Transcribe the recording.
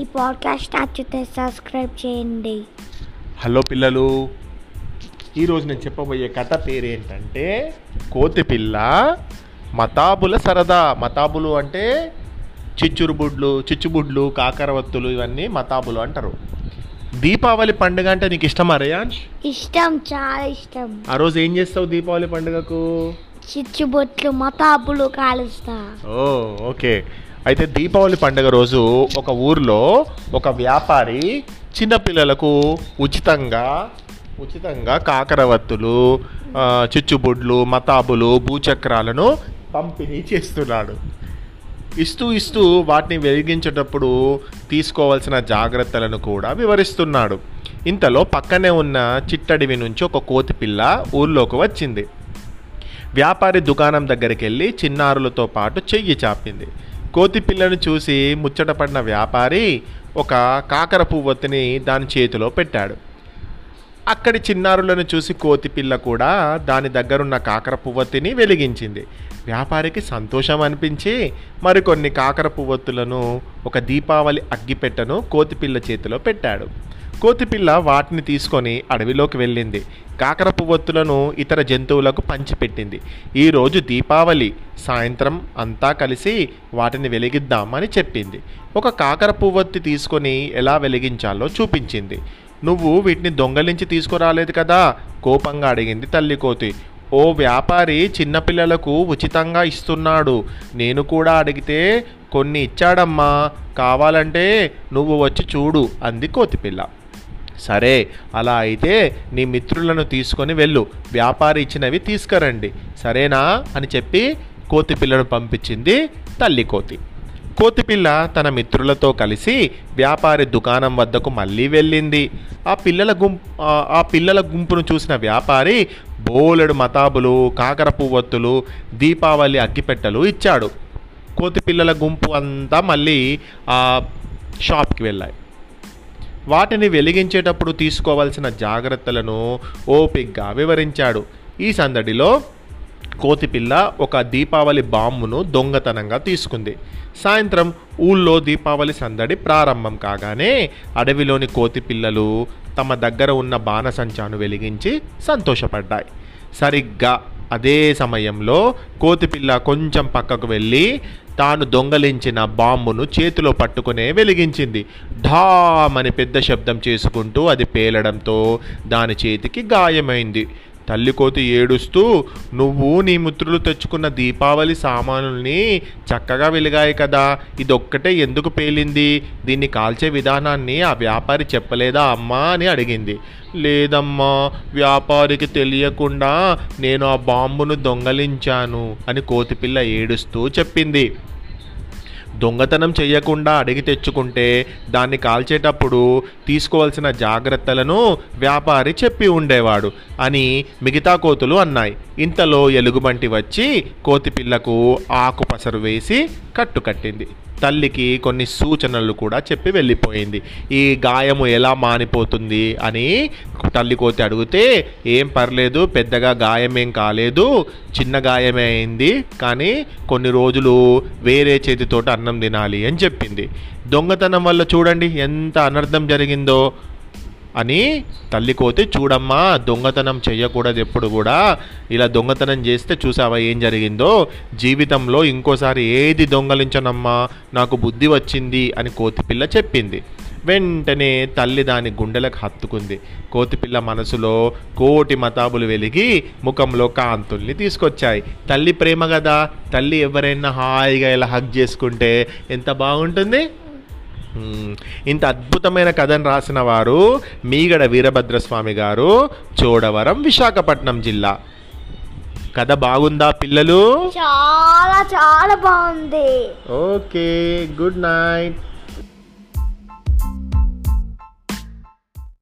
ఈ పాడ్కాస్ట్ నచ్చితే సబ్స్క్రైబ్ చేయండి. హలో పిల్లలు ఈరోజు నేను చెప్పబోయే కథ పేరేంటంటే కోతి పిల్ల మతాబుల సరదా. మతాబులు అంటే చిచ్చురుబుడ్లు చిచ్చుబుడ్లు కాకరవత్తులు ఇవన్నీ మతాబులు అంటారు. దీపావళి పండుగ అంటే నీకు ఇష్టమా రేయాన్ష్ ఇష్టం చాలా ఇష్టం. ఆ రోజు ఏం చేస్తావు దీపావళి పండుగకు? చిచ్చుబొట్లు మతాబులు కాలుస్తా. Oh okay. అయితే దీపావళి పండుగ రోజు ఒక ఊర్లో ఒక వ్యాపారి చిన్నపిల్లలకు ఉచితంగా ఉచితంగా కాకరవత్తులు చిచ్చుబుడ్లు మతాబులు భూచక్రాలను పంపిణీ చేస్తున్నాడు. ఇస్తూ ఇస్తూ వాటిని వెలిగించేటప్పుడు తీసుకోవాల్సిన జాగ్రత్తలను కూడా వివరిస్తున్నాడు. ఇంతలో పక్కనే ఉన్న చిట్టడివి నుంచి ఒక కోతి పిల్ల ఊర్లోకి వచ్చింది. వ్యాపారి దుకాణం దగ్గరికి వెళ్ళి చిన్నారులతో పాటు చెయ్యి చాపింది. కోతి పిల్లను చూసి ముచ్చటపడిన వ్యాపారి ఒక కాకర పువ్వొత్తిని దాని చేతిలో పెట్టాడు. అక్కడి చిన్నారులను చూసి కోతి పిల్ల కూడా దాని దగ్గరున్న కాకర పువ్వొత్తిని వెలిగించింది. వ్యాపారికి సంతోషం అనిపించి మరికొన్ని కాకర పువ్వొత్తులను ఒక దీపావళి అగ్గిపెట్టను కోతిపిల్ల చేతిలో పెట్టాడు. కోతిపిల్ల వాటిని తీసుకొని అడవిలోకి వెళ్ళింది. కాకర పువ్వొత్తులను ఇతర జంతువులకు పంచిపెట్టింది. ఈరోజు దీపావళి. సాయంత్రం అంతా కలిసి వాటిని వెలిగిద్దామని చెప్పింది. ఒక కాకర పువ్వొత్తి తీసుకొని ఎలా వెలిగించాలో చూపించింది. నువ్వు వీటిని దొంగలించి తీసుకురాలేదు కదా? కోపంగా అడిగింది తల్లి కోతి. ఓ వ్యాపారి చిన్నపిల్లలకు ఉచితంగా ఇస్తున్నాడు. నేను కూడా అడిగితే కొన్ని ఇచ్చాడమ్మా. కావాలంటే నువ్వు వచ్చి చూడు అంది కోతిపిల్ల సరే అలా అయితే నీ మిత్రులను తీసుకొని వెళ్ళు. వ్యాపారి ఇచ్చినవి తీసుకురండి. సరేనా? అని చెప్పి కోతి పిల్లను పంపించింది తల్లి కోతి. కోతిపిల్ల తన మిత్రులతో కలిసి వ్యాపారి దుకాణం వద్దకు మళ్ళీ వెళ్ళింది. ఆ పిల్లల గుంపు ఆ పిల్లల గుంపును చూసిన వ్యాపారి బోలెడు మతాబులు కాకర పువ్వొత్తులు దీపావళి అగ్గిపెట్టెలు ఇచ్చాడు. కోతి పిల్లల గుంపు అంతా మళ్ళీ ఆ షాప్కి వెళ్ళాయి. వాటిని వెలిగించేటప్పుడు తీసుకోవాల్సిన జాగ్రత్తలను ఓపిగ్గా వివరించాడు. ఈ సందడిలో కోతిపిల్ల ఒక దీపావళి బాంబును దొంగతనంగా తీసుకుంది. సాయంత్రం ఊళ్ళో దీపావళి సందడి ప్రారంభం కాగానే అడవిలోని కోతిపిల్లలు తమ దగ్గర ఉన్న బాణసంచాను వెలిగించి సంతోషపడ్డాయి. సరిగ్గా అదే సమయంలో కోతిపిల్ల కొంచెం పక్కకు వెళ్ళి తాను దొంగలించిన బాంబును చేతిలో పట్టుకునే వెలిగించింది. ఢామని పెద్ద శబ్దం చేసుకుంటూ అది పేలడంతో దాని చేతికి గాయమైంది. తల్లి కోతి ఏడుస్తూ నువ్వు నీ మిత్రులు తెచ్చుకున్న దీపావళి సామానుల్ని చక్కగా వెలిగాయి కదా ఇదొక్కటే ఎందుకు పేలింది? దీన్ని కాల్చే విధానాన్ని ఆ వ్యాపారి చెప్పలేదా అమ్మా? అని అడిగింది. లేదమ్మా వ్యాపారికి తెలియకుండా నేను ఆ బాంబును దొంగలించాను అని కోతిపిల్ల ఏడుస్తూ చెప్పింది. దొంగతనం చేయకుండా అడిగి తెచ్చుకుంటే దాన్ని కాల్చేటప్పుడు తీసుకోవాల్సిన జాగ్రత్తలను వ్యాపారి చెప్పి ఉండేవాడు అని మిగతా కోతులు అన్నాయి. ఇంతలో ఎలుగుబంటి వచ్చి కోతిపిల్లకు ఆకు పసరు వేసి కట్టుకట్టింది తల్లికి కొన్ని సూచనలు కూడా చెప్పి వెళ్ళిపోయింది. ఈ గాయము ఎలా మానిపోతుంది అని తల్లి కోతి అడిగితే ఏం పర్లేదు పెద్దగా గాయమేం కాలేదు చిన్న గాయమే అయింది కానీ కొన్ని రోజులు వేరే చేతితోట అన్నం తినాలి అని చెప్పింది. దొంగతనం వల్ల చూడండి ఎంత అనర్థం జరిగిందో అని తల్లి కోతి చూడమ్మా దొంగతనం చేయకూడదు ఎప్పుడు కూడా. ఇలా దొంగతనం చేస్తే చూసావా ఏం జరిగిందో? జీవితంలో ఇంకోసారి ఏది దొంగలించనమ్మా? నాకు బుద్ధి వచ్చింది అని కోతిపిల్ల చెప్పింది. వెంటనే తల్లి దాని గుండెలకు హత్తుకుంది. కోతిపిల్ల మనసులో కోటి మతాబులు వెలిగి ముఖంలో కాంతుల్ని తీసుకొచ్చాయి. తల్లి ప్రేమ కదా తల్లి ఎవరైనా హాయిగా ఇలా హగ్ చేసుకుంటే ఎంత బాగుంటుంది. ఇంత అద్భుతమైన కథను రాసిన వారు మీగడ వీరభద్రస్వామి గారు చోడవరం విశాఖపట్నం జిల్లా. కథ బాగుందా పిల్లలు? చాలా చాలా బాగుంది. Okay good night.